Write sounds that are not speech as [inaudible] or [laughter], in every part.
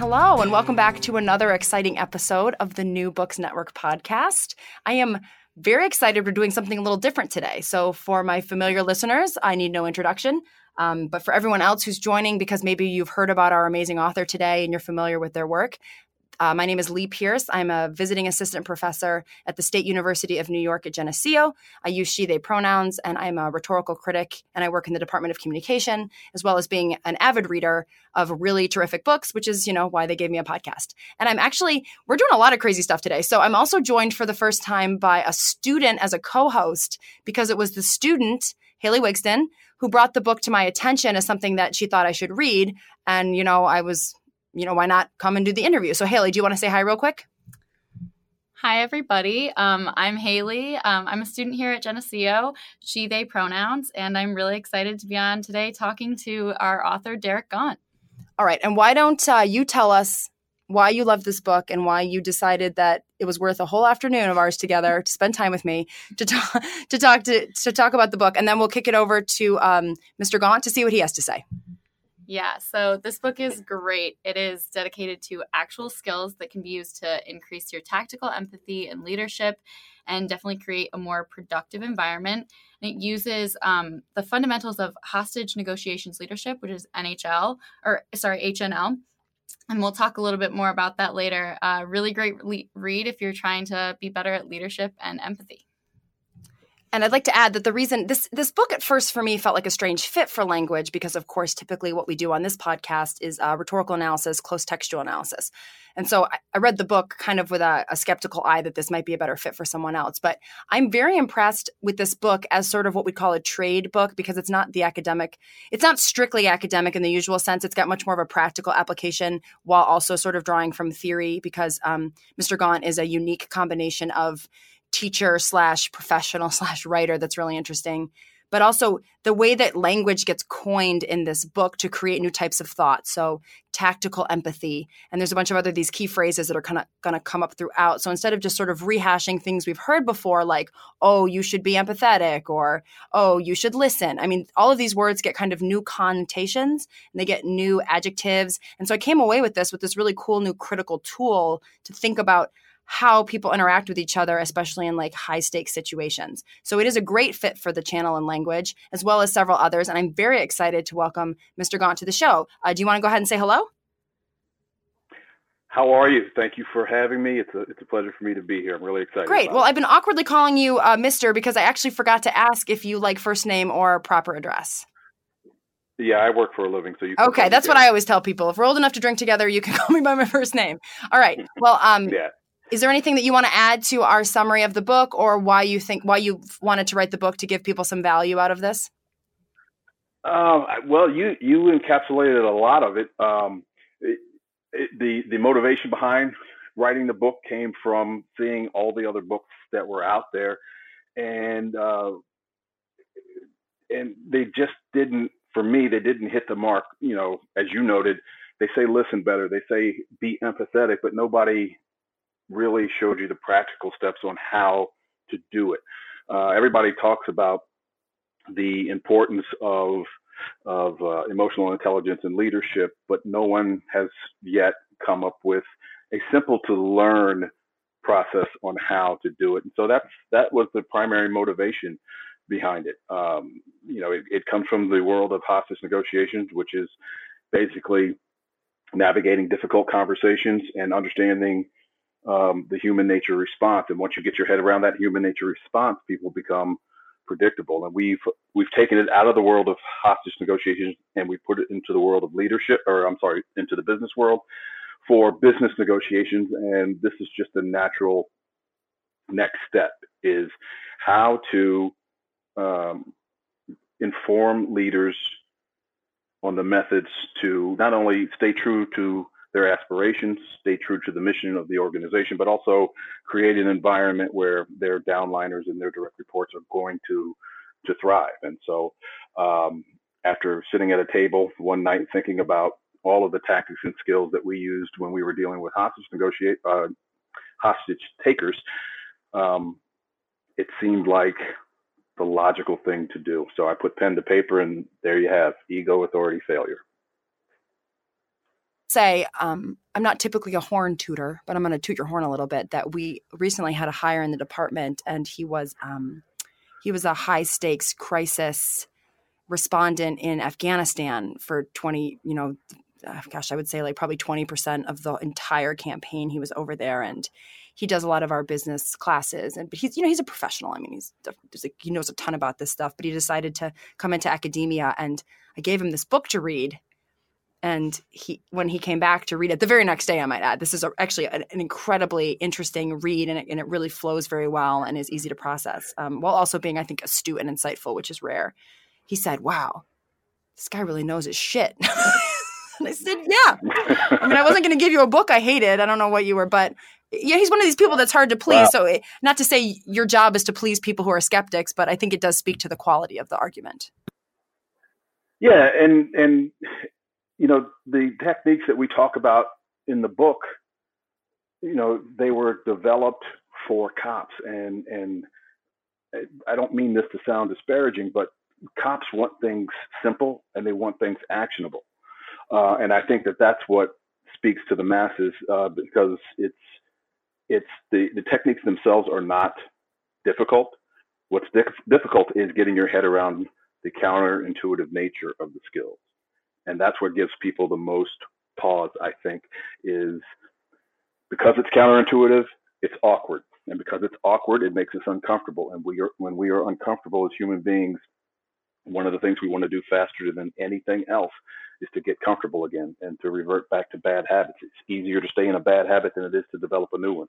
Hello, and welcome back to another exciting episode of the New Books Network podcast. I am very excited we're doing something a little different today. So, for my familiar listeners, I need no introduction. Um, but for everyone else who's joining, because maybe you've heard about our amazing author today and you're familiar with their work, uh, my name is Lee Pierce. I'm a visiting assistant professor at the State University of New York at Geneseo. I use she, they pronouns, and I'm a rhetorical critic, and I work in the Department of Communication, as well as being an avid reader of really terrific books, which is, you know, why they gave me a podcast. And I'm actually, we're doing a lot of crazy stuff today. So I'm also joined for the first time by a student as a co host because it was the student, Haley Wigston, who brought the book to my attention as something that she thought I should read. And, you know, I was you know, why not come and do the interview? So, Haley, do you want to say hi real quick? Hi, everybody. Um, I'm Haley. Um, I'm a student here at Geneseo, she, they pronouns, and I'm really excited to be on today talking to our author, Derek Gaunt. All right. And why don't uh, you tell us why you love this book and why you decided that it was worth a whole afternoon of ours together to spend time with me to talk to talk to, to talk about the book, and then we'll kick it over to um, Mr. Gaunt to see what he has to say. Yeah, so this book is great. It is dedicated to actual skills that can be used to increase your tactical empathy and leadership and definitely create a more productive environment. And it uses um, the fundamentals of hostage negotiations leadership, which is NHL, or sorry, HNL. And we'll talk a little bit more about that later. Uh, really great le- read if you're trying to be better at leadership and empathy. And I'd like to add that the reason this this book at first for me felt like a strange fit for language because, of course, typically what we do on this podcast is uh, rhetorical analysis, close textual analysis. And so I, I read the book kind of with a, a, skeptical eye that this might be a better fit for someone else. But I'm very impressed with this book as sort of what we call a trade book because it's not the academic, it's not strictly academic in the usual sense. It's got much more of a practical application while also sort of drawing from theory because um, Mr. Gaunt is a unique combination of teacher slash professional [laughs] slash writer that's really interesting but also the way that language gets coined in this book to create new types of thought. So tactical empathy and there's a bunch of other these key phrases that are kind of going to come up throughout. So instead of just sort of rehashing things we've heard before like oh you should be empathetic or oh you should listen i mean all of these words get kind of new connotations and they get new adjectives. And so i came away with this with this really cool new critical tool to think about how people interact with each other, especially in like high stakes situations. So it is a great fit for the channel and language, as well as several others. And I'm very excited to welcome Mr. Gaunt to the show. Uh, do you want to go ahead and say hello? How are you? Thank you for having me. It's a it's a pleasure for me to be here. I'm really excited. Great. Well, it. I've been awkwardly calling you uh, Mister because I actually forgot to ask if you like first name or proper address. Yeah, I work for a living, so you. okay, that's what I always tell people. If we're old enough to drink together, you can [laughs] call me by my first name. All right. Well, um, [laughs] yeah. Is there anything that you want to add to our summary of the book, or why you think why you wanted to write the book to give people some value out of this? Um, well, you you encapsulated a lot of it. Um, it. The the motivation behind writing the book came from seeing all the other books that were out there, and uh, and they just didn't. For me, they didn't hit the mark. You know, as you noted, they say listen better. They say be empathetic, but nobody really showed you the practical steps on how to do it. Uh, everybody talks about the importance of of uh, emotional intelligence and leadership, but no one has yet come up with a simple to learn process on how to do it. And so that's that was the primary motivation behind it. Um, you know, it, it comes from the world of hostage negotiations, which is basically navigating difficult conversations and understanding um, the human nature response. And once you get your head around that human nature response, people become predictable. And we've we've taken it out of the world of hostage negotiations and we put it into the world of leadership, or I'm sorry, into the business world for business negotiations. And this is just a natural next step: is how to um, inform leaders on the methods to not only stay true to their aspirations, stay true to the mission of the organization, but also create an environment where their downliners and their direct reports are going to to thrive. And so, um, after sitting at a table one night thinking about all of the tactics and skills that we used when we were dealing with hostage negotiate uh, hostage takers, um, it seemed like the logical thing to do. So I put pen to paper, and there you have ego, authority, failure. Say, um, I'm not typically a horn tutor, but I'm going to toot your horn a little bit. That we recently had a hire in the department, and he was um, he was a high stakes crisis respondent in Afghanistan for 20, you know, uh, gosh, I would say like probably 20% of the entire campaign he was over there. And he does a lot of our business classes and but he's you know he's a professional i mean he's, he's like, he knows a ton about this stuff but he decided to come into academia and i gave him this book to read and he when he came back to read it the very next day i might add this is a, actually an, an, incredibly interesting read and it, and it really flows very well and is easy to process um, while also being i think astute and insightful which is rare he said wow this guy really knows his shit [laughs] and i said yeah i mean i wasn't going to give you a book i hated i don't know what you were but yeah, he's one of these people that's hard to please. Wow. So, it, not to say your job is to please people who are skeptics, but I think it does speak to the quality of the argument. Yeah, and and you know the techniques that we talk about in the book, you know, they were developed for cops, and and I don't mean this to sound disparaging, but cops want things simple and they want things actionable, uh, and I think that that's what speaks to the masses uh, because it's it's the, the techniques themselves are not difficult. What's difficult is getting your head around the counterintuitive nature of the skills. And that's what gives people the most pause, I think, is because it's counterintuitive, it's awkward. And because it's awkward, it makes us uncomfortable. And we are, when we are uncomfortable as human beings, one of the things we want to do faster than anything else is to get comfortable again and to revert back to bad habits. It's easier to stay in a bad habit than it is to develop a new one.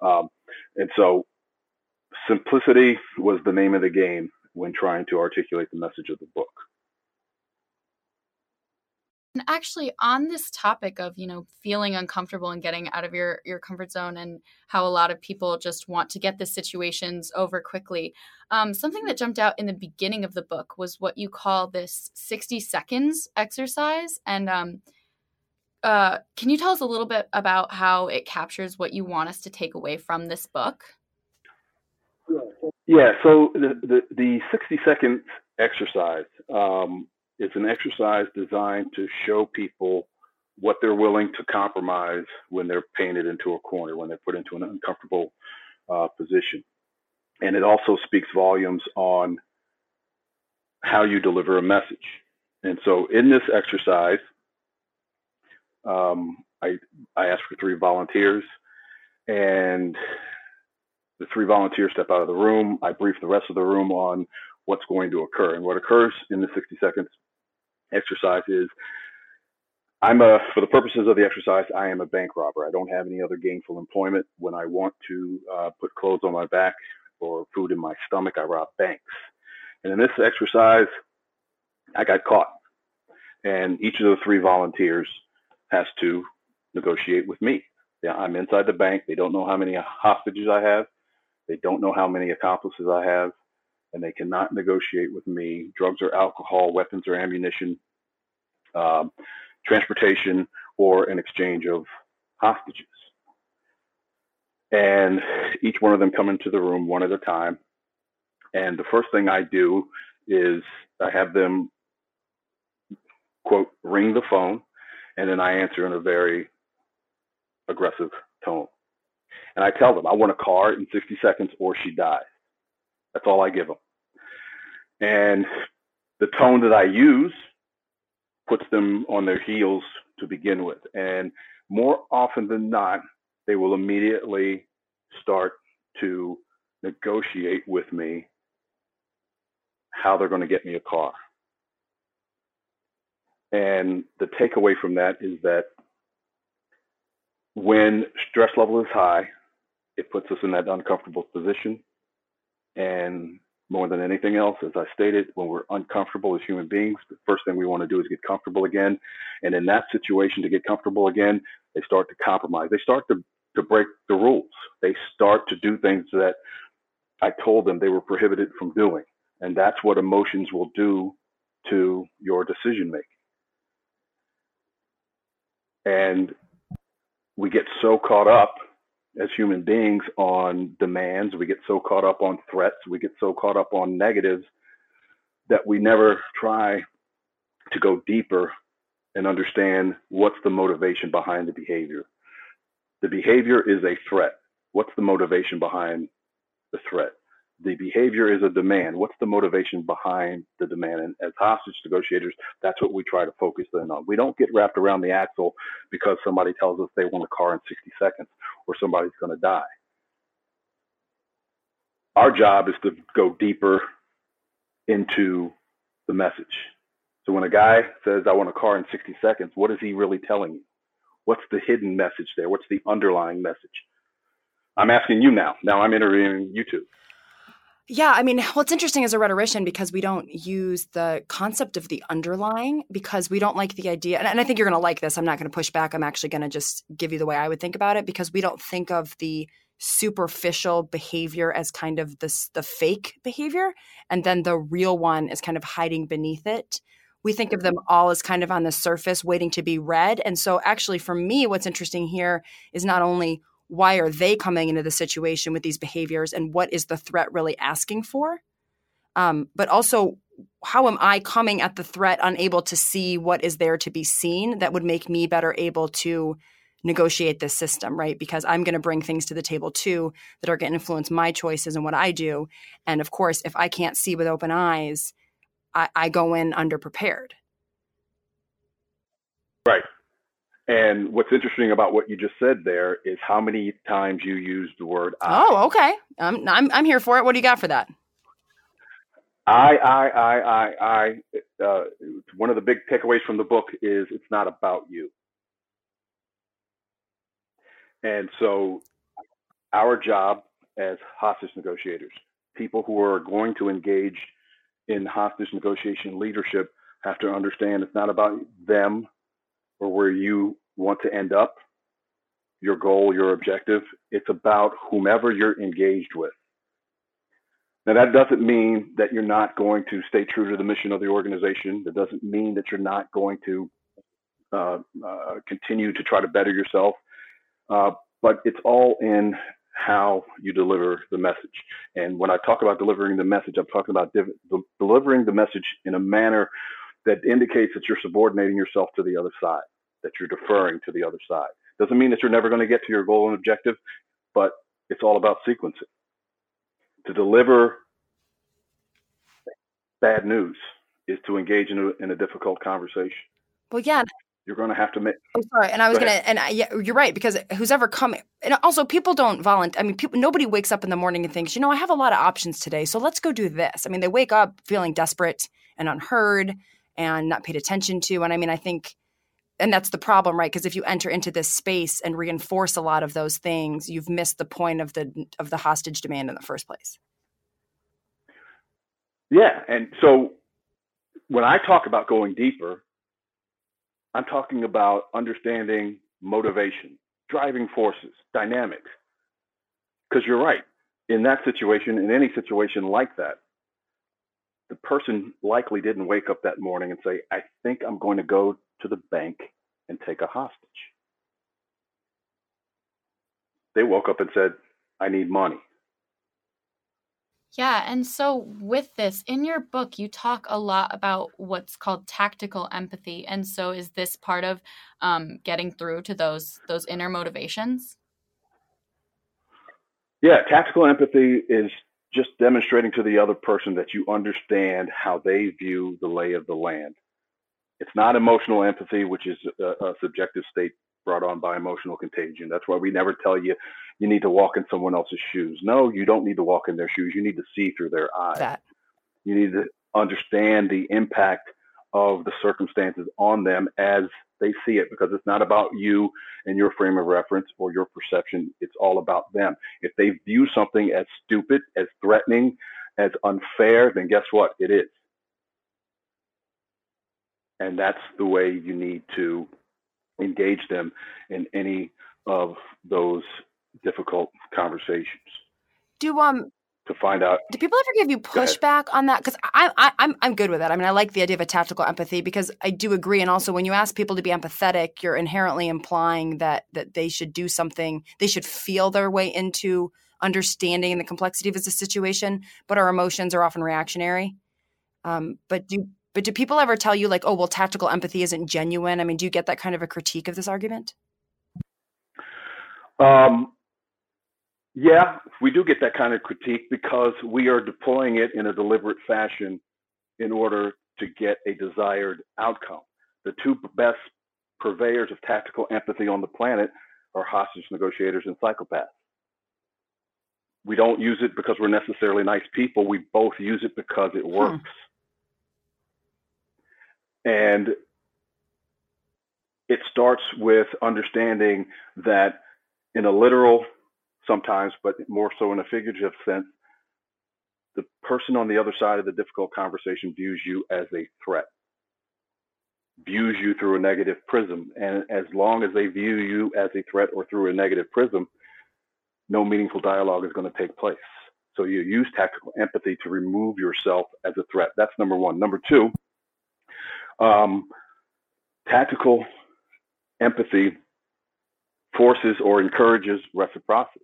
Um, and so simplicity was the name of the game when trying to articulate the message of the book. And actually, on this topic of you know feeling uncomfortable and getting out of your your comfort zone, and how a lot of people just want to get the situations over quickly, um, something that jumped out in the beginning of the book was what you call this sixty seconds exercise. And um, uh, can you tell us a little bit about how it captures what you want us to take away from this book? Yeah. So the the, the sixty seconds exercise. Um, it's an exercise designed to show people what they're willing to compromise when they're painted into a corner, when they're put into an uncomfortable uh, position. And it also speaks volumes on how you deliver a message. And so in this exercise, um, I, I asked for three volunteers, and the three volunteers step out of the room. I brief the rest of the room on what's going to occur. And what occurs in the 60 seconds exercise is I'm a, for the purposes of the exercise, I am a bank robber. I don't have any other gainful employment. When I want to uh, put clothes on my back or food in my stomach, I rob banks. And in this exercise, I got caught. And each of the three volunteers has to negotiate with me. I'm inside the bank. They don't know how many hostages I have. They don't know how many accomplices I have and they cannot negotiate with me drugs or alcohol, weapons or ammunition, um, transportation, or an exchange of hostages. And each one of them come into the room one at a time. And the first thing I do is I have them, quote, ring the phone, and then I answer in a very aggressive tone. And I tell them, I want a car in 60 seconds or she dies. That's all I give them. And the tone that I use puts them on their heels to begin with. And more often than not, they will immediately start to negotiate with me how they're going to get me a car. And the takeaway from that is that when stress level is high, it puts us in that uncomfortable position and more than anything else. As I stated, when we're uncomfortable as human beings, the first thing we want to do is get comfortable again. And in that situation, to get comfortable again, they start to compromise. They start to, to break the rules. They start to do things that I told them they were prohibited from doing. And that's what emotions will do to your decision making. And we get so caught up as human beings on demands. We get so caught up on threats. We get so caught up on negatives that we never try to go deeper and understand what's the motivation behind the behavior. The behavior is a threat. What's the motivation behind the threat? The behavior is a demand. What's the motivation behind the demand? And as hostage negotiators, that's what we try to focus in on. We don't get wrapped around the axle because somebody tells us they want a car in 60 seconds or somebody's going to die. Our job is to go deeper into the message. So when a guy says, I want a car in 60 seconds, what is he really telling you? What's the hidden message there? What's the underlying message? I'm asking you now. Now I'm interviewing you two. Yeah, I mean, it's interesting as a rhetorician because we don't use the concept of the underlying because we don't like the idea. And, and I think you're going to like this. I'm not going to push back. I'm actually going to just give you the way I would think about it because we don't think of the superficial behavior as kind of this the fake behavior and then the real one is kind of hiding beneath it we think of them all as kind of on the surface waiting to be read and so actually for me what's interesting here is not only why are they coming into the situation with these behaviors and what is the threat really asking for? Um, but also how am i coming at the threat unable to see what is there to be seen that would make me better able to negotiate this system right? Because i'm going to bring things to the table too that are going to influence my choices and what i do. And of course if i can't see with open eyes i, I go in underprepared. Right and what's interesting about what you just said there is how many times you used the word I. Oh, okay. I'm, I'm, I'm here for it. What do you got for that? I, I, I, I, I. Uh, one of the big takeaways from the book is it's not about you. And so, our job as hostage negotiators, people who are going to engage in hostage negotiation leadership, have to understand it's not about them or where you want to end up, your goal, your objective. It's about whomever you're engaged with. Now, that doesn't mean that you're not going to stay true to the mission of the organization. That doesn't mean that you're not going to uh, uh, continue to try to better yourself. Uh, but it's all in how you deliver the message. And when I talk about delivering the message, I'm talking about div- delivering the message in a manner that indicates that you're subordinating yourself to the other side that you're deferring to the other side. Doesn't mean that you're never going to get to your goal and objective, but it's all about sequencing. To deliver bad news is to engage in a, in a difficult conversation. Well, yeah. You're going to have to make. I'm sorry, and I was Go going to, and I, yeah, you're right because who's ever coming, and also people don't volunteer. I mean, people, nobody wakes up in the morning and thinks, you know, I have a lot of options today, so let's go do this. I mean, they wake up feeling desperate and unheard and not paid attention to, and I mean, I think and that's the problem right? Because if you enter into this space and reinforce a lot of those things you've missed the point of the of the hostage demand in the first place. Yeah and so when i talk about going deeper i'm talking about understanding motivation driving forces dynamics. Because you're right in that situation in any situation like that the person likely didn't wake up that morning and say i think i'm going to go to the bank and take a hostage. They woke up and said, I need money. Yeah. And so, with this, in your book, you talk a lot about what's called tactical empathy. And so, is this part of um, getting through to those those inner motivations? Yeah, tactical empathy is just demonstrating to the other person that you understand how they view the lay of the land. It's not emotional empathy, which is a, a subjective state brought on by emotional contagion. That's why we never tell you you need to walk in someone else's shoes. No, you don't need to walk in their shoes. You need to see through their eyes. That. You need to understand the impact of the circumstances on them as they see it because it's not about you and your frame of reference or your perception. It's all about them. If they view something as stupid, as threatening, as unfair, then guess what? It is. And that's the way you need to engage them in any of those difficult conversations. Do um to find out. Do people ever give you pushback on that? Because I, I, I'm I'm good with that. I mean, I like the idea of a tactical empathy because I do agree. And also, when you ask people to be empathetic, you're inherently implying that that they should do something. They should feel their way into understanding the complexity of a situation. But our emotions are often reactionary. Um, but do but do people ever tell you like, oh, well, tactical empathy isn't genuine? I mean, do you get that kind of a critique of this argument? Um, yeah, we do get that kind of critique because we are deploying it in a deliberate fashion in order to get a desired outcome. The two best purveyors of tactical empathy on the planet are hostage negotiators and psychopaths. We don't use it because we're necessarily nice people. We both use it because it hmm. works. Hmm. And it starts with understanding that in a literal sometimes, but more so in a figurative sense, the person on the other side of the difficult conversation views you as a threat, views you through a negative prism. And as long as they view you as a threat or through a negative prism, no meaningful dialogue is going to take place. So you use tactical empathy to remove yourself as a threat. That's number one. Number two, um, tactical empathy forces or encourages reciprocity.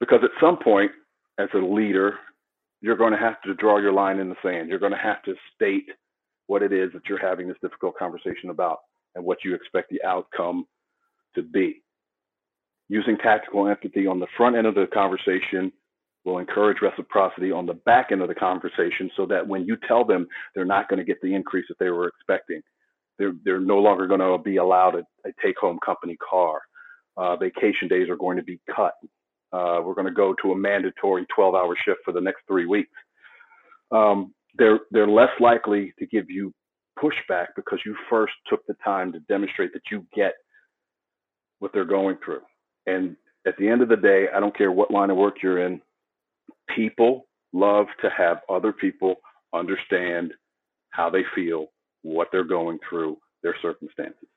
Because at some point, as a leader, you're going to have to draw your line in the sand. You're going to have to state what it is that you're having this difficult conversation about and what you expect the outcome to be. Using tactical empathy on the front end of the conversation will encourage reciprocity on the back end of the conversation so that when you tell them they're not going to get the increase that they were expecting, they're, they're no longer going to be allowed a, a take home company car. Uh, vacation days are going to be cut. Uh, we're going to go to a mandatory 12 hour shift for the next three weeks. Um, they're, they're less likely to give you pushback because you first took the time to demonstrate that you get what they're going through. And at the end of the day, I don't care what line of work you're in, people love to have other people understand how they feel, what they're going through, their circumstances.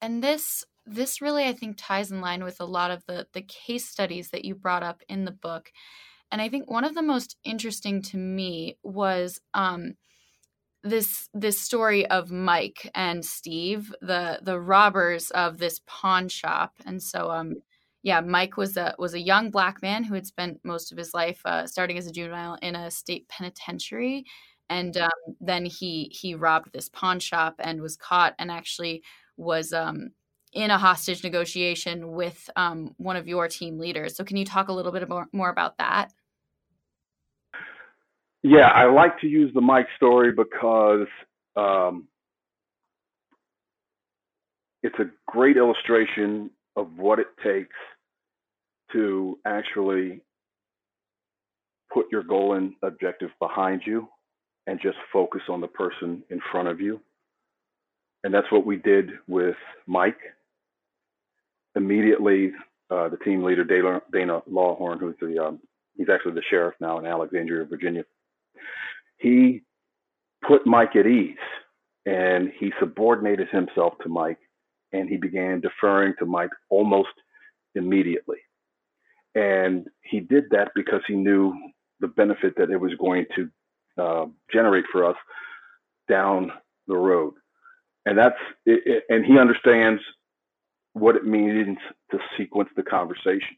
And this this really I think ties in line with a lot of the the case studies that you brought up in the book. And I think one of the most interesting to me was um, this this story of Mike and Steve, the the robbers of this pawn shop. And so um yeah, Mike was a was a young black man who had spent most of his life uh, starting as a juvenile in a state penitentiary, and um, then he he robbed this pawn shop and was caught and actually was um, in a hostage negotiation with um, one of your team leaders. So, can you talk a little bit more, more about that? Yeah, I like to use the Mike story because um, it's a great illustration of what it takes to actually put your goal and objective behind you and just focus on the person in front of you. And that's what we did with Mike immediately uh, the team leader Dana, Dana Lawhorne, who's the um, he's actually the sheriff now in Alexandria, Virginia. He put Mike at ease, and he subordinated himself to Mike, and he began deferring to Mike almost immediately. And he did that because he knew the benefit that it was going to uh, generate for us down the road. And that's it, it, and he understands what it means to sequence the conversation.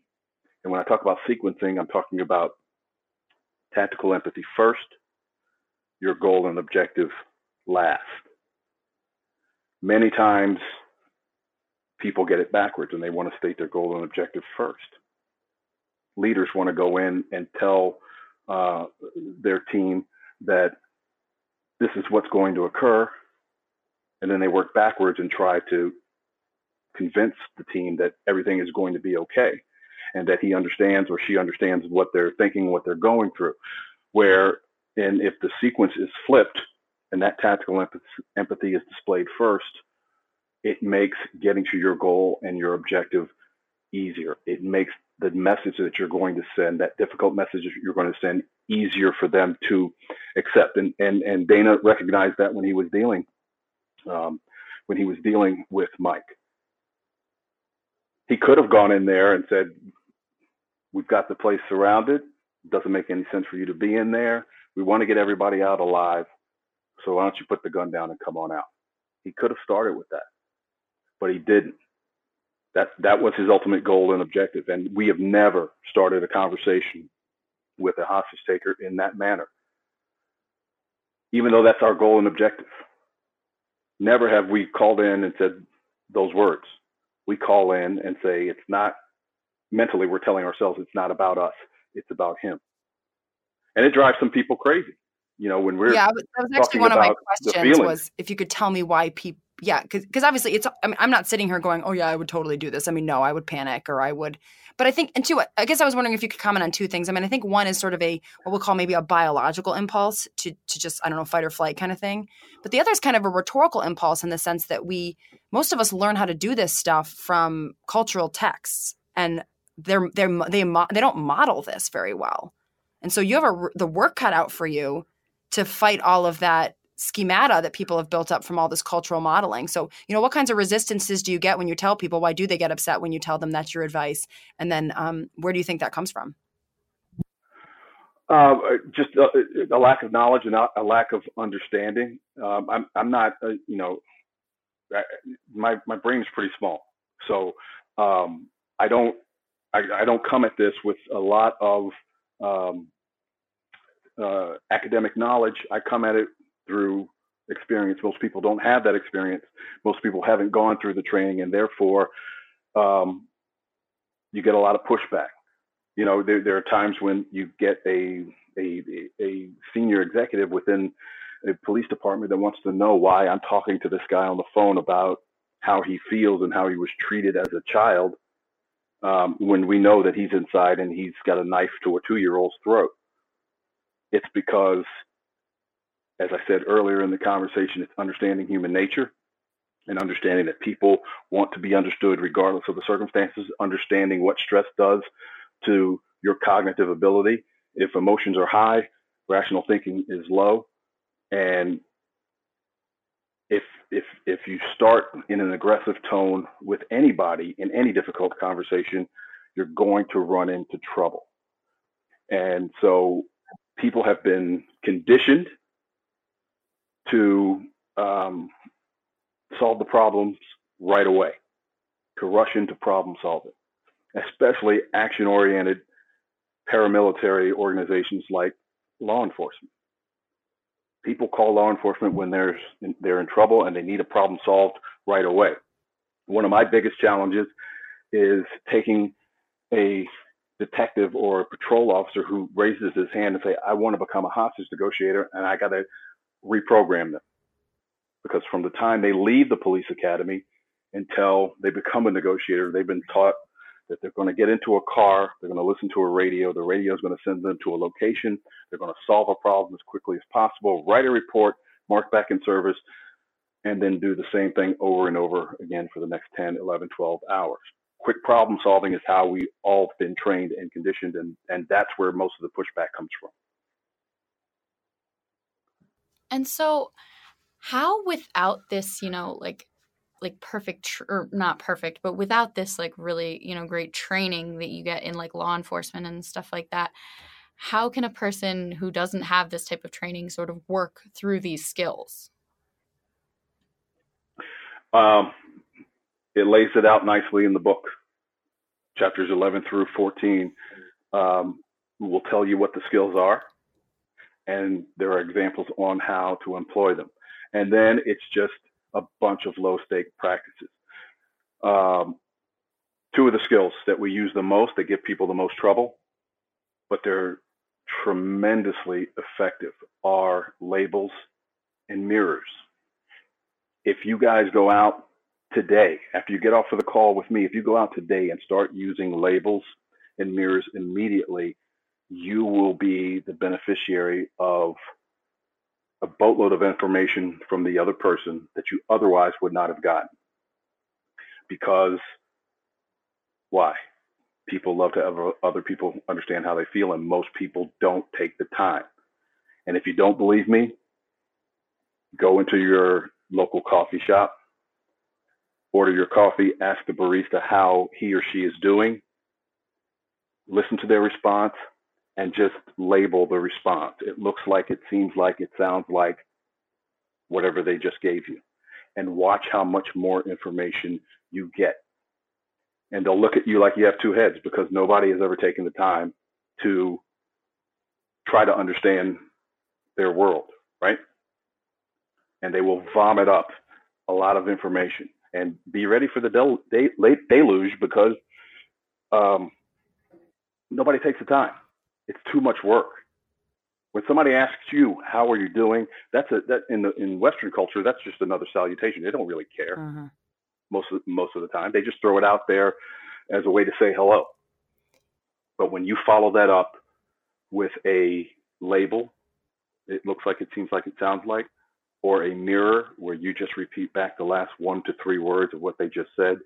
And when I talk about sequencing, I'm talking about tactical empathy first, your goal and objective last. Many times people get it backwards and they want to state their goal and objective first. Leaders want to go in and tell uh, their team that this is what's going to occur. And then they work backwards and try to convince the team that everything is going to be okay and that he understands or she understands what they're thinking, what they're going through. Where, and if the sequence is flipped and that tactical empathy is displayed first, it makes getting to your goal and your objective easier. It makes the message that you're going to send, that difficult message that you're going to send, easier for them to accept. And and and Dana recognized that when he was dealing um, when he was dealing with Mike. He could have gone in there and said, "We've got the place surrounded. Doesn't make any sense for you to be in there. We want to get everybody out alive. So why don't you put the gun down and come on out?" He could have started with that, but he didn't. That that was his ultimate goal and objective. And we have never started a conversation with a hostage taker in that manner, even though that's our goal and objective. Never have we called in and said those words. We call in and say it's not mentally. We're telling ourselves it's not about us. It's about him, and it drives some people crazy. You know, when we're yeah, that was actually one of my questions was if you could tell me why people yeah, because obviously it's. I mean, I'm not sitting here going, "Oh yeah, I would totally do this." I mean, no, I would panic or I would. But I think, and two, I guess I was wondering if you could comment on two things. I mean, I think one is sort of a what we'll call maybe a biological impulse to to just I don't know fight or flight kind of thing. But the other is kind of a rhetorical impulse in the sense that we most of us learn how to do this stuff from cultural texts, and they're they're they they don't model this very well, and so you have a the work cut out for you to fight all of that schemata that people have built up from all this cultural modeling. So, you know, what kinds of resistances do you get when you tell people? Why do they get upset when you tell them that's your advice? And then um, where do you think that comes from? Uh, just a, a, lack of knowledge and a lack of understanding. Um, I'm, I'm not, uh, you know, I, my my brain's pretty small, so um, I don't I, I, don't come at this with a lot of um, uh, academic knowledge. I come at it through experience. Most people don't have that experience. Most people haven't gone through the training, and therefore, um, you get a lot of pushback. You know, there, there are times when you get a, a a senior executive within a police department that wants to know why I'm talking to this guy on the phone about how he feels and how he was treated as a child, um, when we know that he's inside and he's got a knife to a two-year-old's throat. It's because as I said earlier in the conversation, it's understanding human nature and understanding that people want to be understood regardless of the circumstances, understanding what stress does to your cognitive ability. If emotions are high, rational thinking is low. And if if if you start in an aggressive tone with anybody in any difficult conversation, you're going to run into trouble. And so people have been conditioned to um, solve the problems right away, to rush into problem solving, especially action oriented paramilitary organizations like law enforcement. People call law enforcement when they're in, they're in trouble and they need a problem solved right away. One of my biggest challenges is taking a detective or a patrol officer who raises his hand and say, "I want to become a hostage negotiator, and I got to reprogram them. Because from the time they leave the police academy until they become a negotiator, they've been taught that they're going to get into a car, they're going to listen to a radio, the radio is going to send them to a location, they're going to solve a problem as quickly as possible, write a report, mark back in service, and then do the same thing over and over again for the next 10, 11, 12 hours. Quick problem solving is how we all been trained and conditioned, and, and that's where most of the pushback comes from. And so, how without this, you know, like like perfect tr- or not perfect, but without this like really, you know, great training that you get in like law enforcement and stuff like that, how can a person who doesn't have this type of training sort of work through these skills? Um, it lays it out nicely in the book. Chapters 11 through 14 um, will tell you what the skills are and there are examples on how to employ them. And then it's just a bunch of low stake practices. Um, two of the skills that we use the most that give people the most trouble, but they're tremendously effective are labels and mirrors. If you guys go out today, after you get off of the call with me, if you go out today and start using labels and mirrors immediately, you will be the beneficiary of a boatload of information from the other person that you otherwise would not have gotten. Because why? people love to have other people understand how they feel, and most people don't take the time. And if you don't believe me, go into your local coffee shop, order your coffee, ask the barista how he or she is doing, listen to their response, and just label the response. It looks like, it seems like, it sounds like whatever they just gave you. And watch how much more information you get. And they'll look at you like you have two heads because nobody has ever taken the time to try to understand their world, right? And they will vomit up a lot of information and be ready for the del- de- deluge because um, nobody takes the time. It's too much work. When somebody asks you how are you doing, that's a that in the in Western culture that's just another salutation. They don't really care Uh-huh. most of, most of the time. They just throw it out there as a way to say hello. But when you follow that up with a label, it looks like it seems like it sounds like, or a mirror where you just repeat back the last one to three words of what they just said,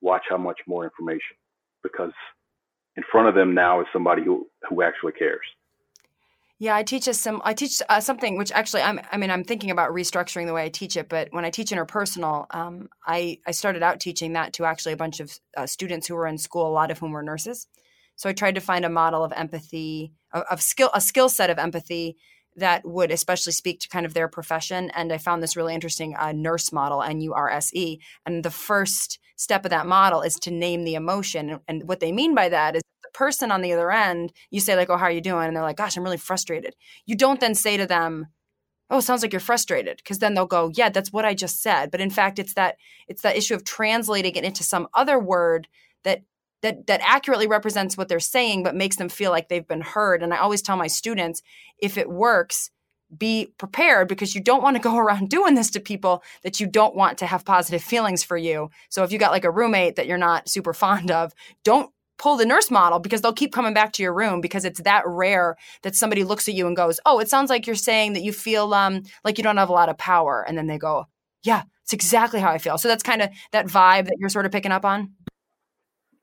watch how much more information because in front of them now is somebody who, who actually cares. Yeah, I teach us some. I teach uh, something which actually, I'm. I mean, I'm thinking about restructuring the way I teach it. But when I teach interpersonal, um, I I started out teaching that to actually a bunch of uh, students who were in school, a lot of whom were nurses. So I tried to find a model of empathy, of, of skill, a skill set of empathy that would especially speak to kind of their profession. And I found this really interesting uh, nurse model, N U R S E. And the first step of that model is to name the emotion. And what they mean by that is the person on the other end, you say, like, oh, how are you doing? And they're like, gosh, I'm really frustrated. You don't then say to them, oh, sounds like you're frustrated. Because then they'll go, yeah, that's what I just said. But in fact, it's that it's that issue of translating it into some other word that that that accurately represents what they're saying but makes them feel like they've been heard. And i always tell my students if it works be prepared because you don't want to go [laughs] around doing this to people that you don't want to have positive feelings for you. So if you got like a roommate that you're not super fond of don't pull the nurse model because they'll keep coming back to your room because it's that rare that somebody looks at you and goes oh it sounds like you're saying that you feel um like you don't have a lot of power. And then they go yeah it's exactly how i feel. So that's kind of that vibe that you're sort of picking up on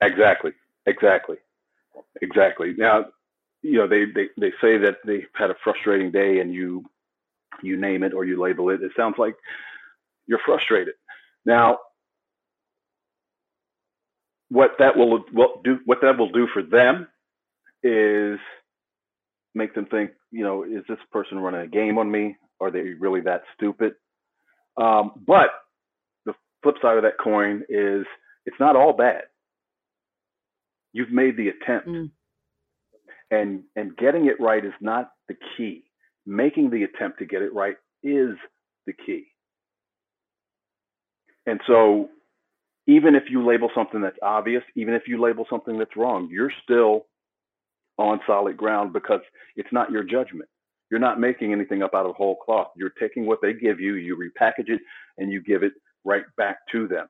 Exactly. Exactly. Exactly. Now, you know, they, they, they say that they've had a frustrating day and you you name it or you label it. It sounds like you're frustrated. Now, what that will, will do what that will do for them is make them think, you know, is this person running a game on me? Are they really that stupid? Um, but the flip side of that coin is it's not all bad you've made the attempt. Mm. and and getting it right is not the key. Making the attempt to get it right is the key. And so even if you label something that's obvious even if you label something that's wrong you're still on solid ground because it's not your judgment. You're not making anything up out of whole cloth. You're taking what they give you you repackage it and you give it right back to them.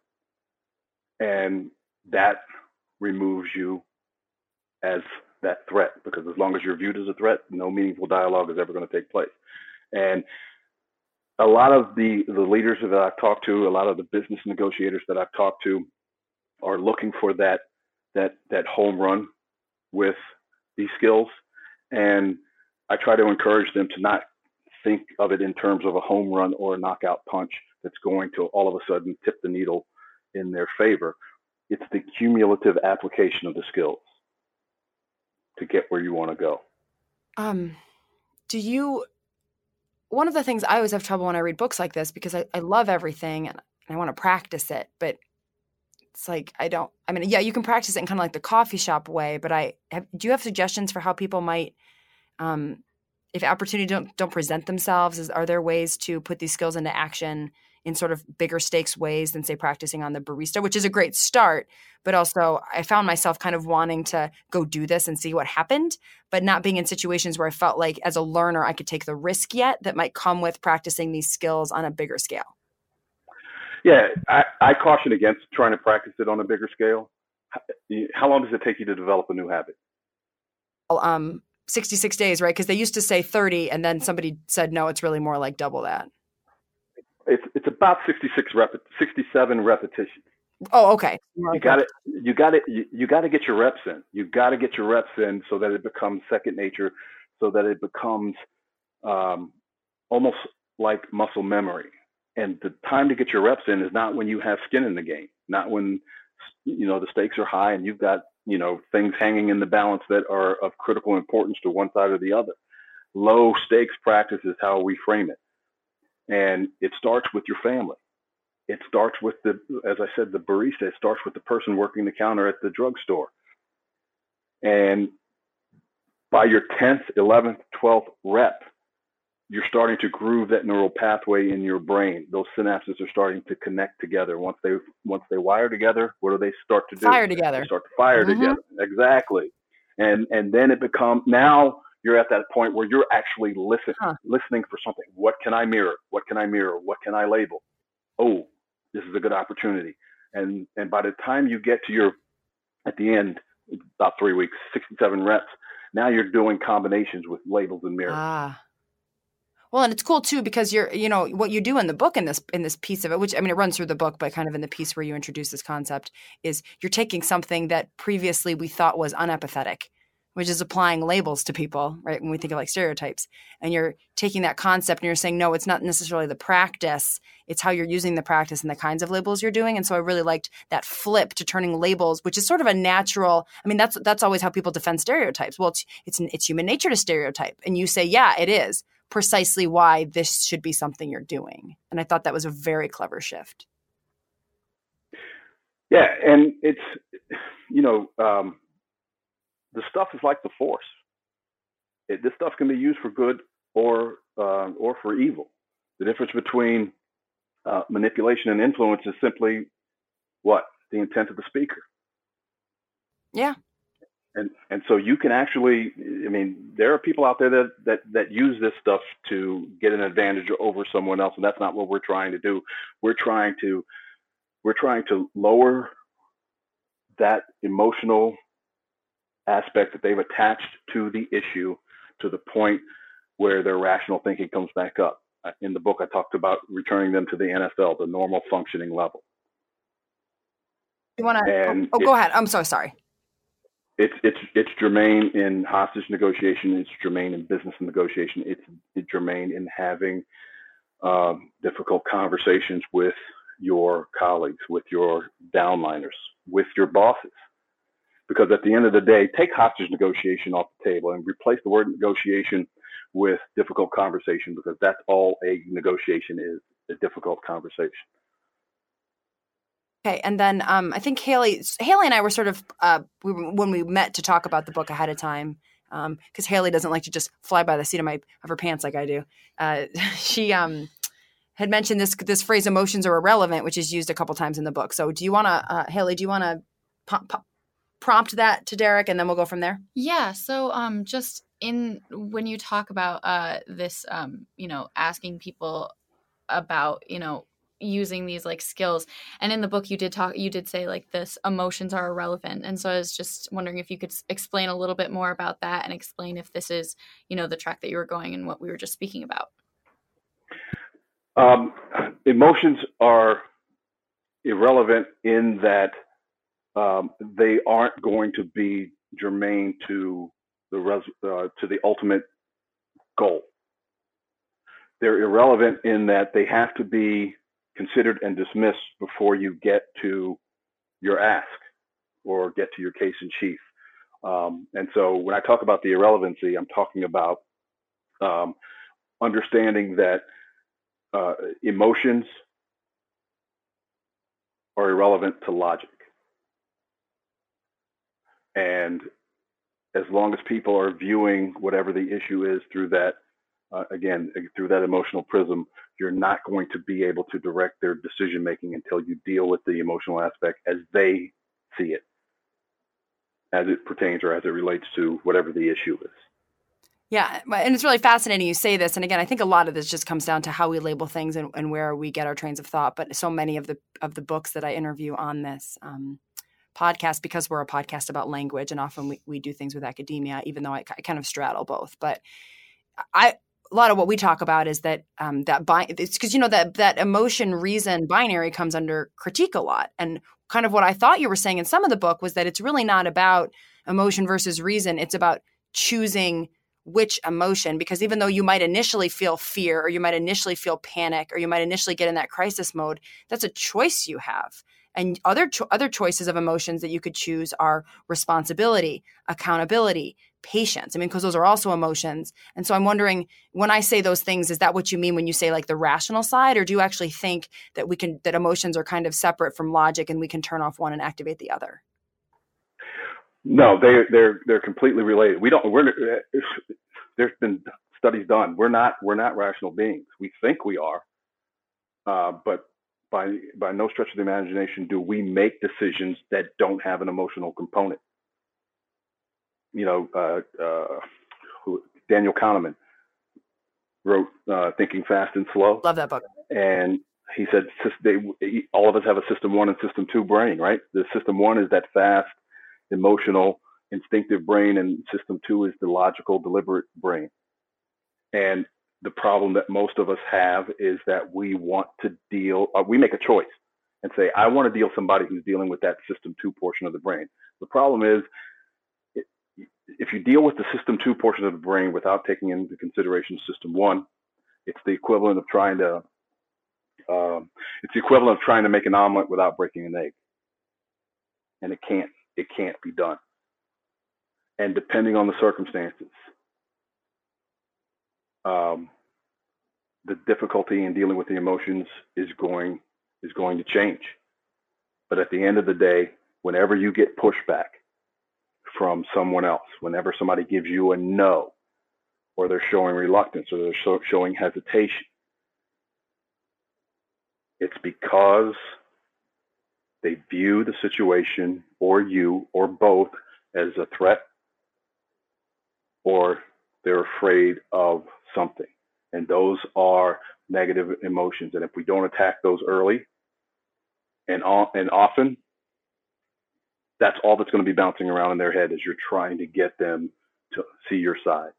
And that removes you as that threat because as long as you're viewed as a threat, no meaningful dialogue is ever going to take place. And a lot of the, the leaders that I've talked to, a lot of the business negotiators that I've talked to are looking for that that that home run with these skills. And I try to encourage them to not think of it in terms of a home run or a knockout punch that's going to all of a sudden tip the needle in their favor it's the cumulative application of the skills to get where you want to go. Um, do you? One of the things I always have trouble when I read books like this because I, I love everything and I want to practice it, but it's like I don't. I mean, yeah, you can practice it in kind of like the coffee shop way, but I have, do you have suggestions for how people might, um, if opportunity don't don't present themselves? Is, are there ways to put these skills into action in sort of bigger stakes ways than say practicing on the barista, which is a great start. But also, I found myself kind of wanting to go do this and see what happened, but not being in situations where I felt like as a learner I could take the risk yet that might come with practicing these skills on a bigger scale. Yeah, I, I caution against trying to practice it on a bigger scale. How long does it take you to develop a new habit? Um, 66 days, right? Because they used to say 30, and then somebody said, no, it's really more like double that. It's, it's about 66 rep- 67 repetitions. Oh, okay. You got it. You got it. You, you got to get your reps in. You got to get your reps in so that it becomes second nature, so that it becomes um, almost like muscle memory. And the time to get your reps in is not when you have skin in the game, not when you know the stakes are high and you've got you know things hanging in the balance that are of critical importance to one side or the other. Low stakes practice is how we frame it, and it starts with your family it starts with the, as I said, the barista. It starts with the person working the counter at the drugstore. And by your 10th, 11th, 12th rep, you're starting to groove that neural pathway in your brain. Those synapses are starting to connect together. Once they once they wire together, what do they start to do? Fire together. They start to fire mm-hmm. together. Exactly. And and then it becomes now you're at that point where you're actually listening huh. listening for something. What can I mirror? What can I mirror? What can I label? Oh, this is a good opportunity. And and by the time you get to your at the end, about three weeks, 67 reps, now you're doing combinations with labels and mirrors. Ah. Well, and it's cool too because you're, you know, what you do in the book in this in this piece of it, which I mean, it runs through the book, but kind of in the piece where you introduce this concept, is you're taking something that previously we thought was unempathetic, which is applying labels to people, right? When we think of like stereotypes, and you're taking that concept and you're saying, no, it's not necessarily the practice, it's how you're using the practice and the kinds of labels you're doing. And so I really liked that flip to turning labels, which is sort of a natural. I mean, that's that's always how people defend stereotypes. Well, it's it's it's human nature to stereotype, and you say, yeah, it is precisely why this should be something you're doing. And I thought that was a very clever shift. Yeah, and it's you know. Um, the stuff is like the force. It, this stuff can be used for good or uh, or for evil. The difference between uh, manipulation and influence is simply what the intent of the speaker. Yeah. And and so you can actually, I mean, there are people out there that that that use this stuff to get an advantage over someone else, and that's not what we're trying to do. We're trying to we're trying to lower that emotional aspect that they've attached to the issue to the point where their rational thinking comes back up. Uh, in the book, I talked about returning them to the NFL, the normal functioning level. You want to? Oh, oh, go ahead. I'm so sorry. It's it's it's germane in hostage negotiation. It's germane in business negotiation. It's, it's germane in having um, difficult conversations with your colleagues, with your downliners, with your bosses because at the end of the day, take hostage negotiation off the table and replace the word negotiation with difficult conversation because that's all a negotiation is a difficult conversation. Okay, and then um, I think Haley, Haley and I were sort of uh, we, when we met to talk about the book ahead of time, because um, Haley doesn't like to just fly by the seat of my of her pants like I do. Uh, [laughs] she um, had mentioned this this phrase "emotions are irrelevant," which is used a couple times in the book. So, do you want to, uh, Haley? Do you want to prompt that to Derek and then we'll go from there? Yeah. So um just in when you talk about uh this um, you know, asking people about, you know, using these like skills and in the book you did talk you did say like this emotions are irrelevant and so i was just wondering if you could explain a little bit more about that and explain if this is you know the track that you were going and what we were just speaking about um, emotions are irrelevant in that um, they aren't going to be germane to the res- uh, to the ultimate goal. They're irrelevant in that they have to be considered and dismissed before you get to your ask or get to your case in chief. Um, and so when I talk about the irrelevancy, I'm talking about um, understanding that uh, emotions are irrelevant to logic. And as long as people are viewing whatever the issue is through that, uh, again, through that emotional prism, you're not going to be able to direct their decision making until you deal with the emotional aspect as they see it, as it pertains or as it relates to whatever the issue is. Yeah, and it's really fascinating you say this. And again, I think a lot of this just comes down to how we label things and, and where we get our trains of thought. But so many of the of the books that I interview on this um, podcast because we're a podcast about language and often we, we do things with academia even though I, I kind of straddle both. But i a lot of what we talk about is that um, that bi- it's because you know that that emotion reason binary comes under critique a lot, and kind of what I thought you were saying in some of the book was that it's really not about emotion versus reason; it's about choosing which emotion because even though you might initially feel fear or you might initially feel panic or you might initially get in that crisis mode that's a choice you have and other cho- other choices of emotions that you could choose are responsibility accountability patience. I mean, because those are also emotions. And so I'm wondering when I say those things, is that what you mean when you say like the rational side, or do you actually think that we can, that emotions are kind of separate from logic and we can turn off one and activate the other? No, they, they're, they're completely related. We don't, we're, there's been studies done. We're not, we're not rational beings. We think we are. Uh, but by, by no stretch of the imagination do we make decisions that don't have an emotional component you know, uh, uh, who, Daniel Kahneman wrote uh, Thinking Fast and Slow. Love that book. And he said they, all of us have a system one and system two brain, right? The system one is that fast, emotional, instinctive brain, and system two is the logical, deliberate brain. And the problem that most of us have is that we want to deal, uh, we make a choice and say, I want to deal with somebody who's dealing with that system two portion of the brain. The problem is if you deal with the system two portion of the brain without taking into consideration system one, it's the equivalent of trying to um, it's the equivalent of trying to make an omelet without breaking an egg, and it can't it can't be done. And depending on the circumstances, um, the difficulty in dealing with the emotions is going is going to change. But at the end of the day, whenever you get pushback, from someone else. Whenever somebody gives you a no, or they're showing reluctance, or they're showing hesitation, it's because they view the situation or you or both as a threat or they're afraid of something. And those are negative emotions. And if we don't attack those early and, and often, that's all that's going to be bouncing around in their head as you're trying to get them to see your side.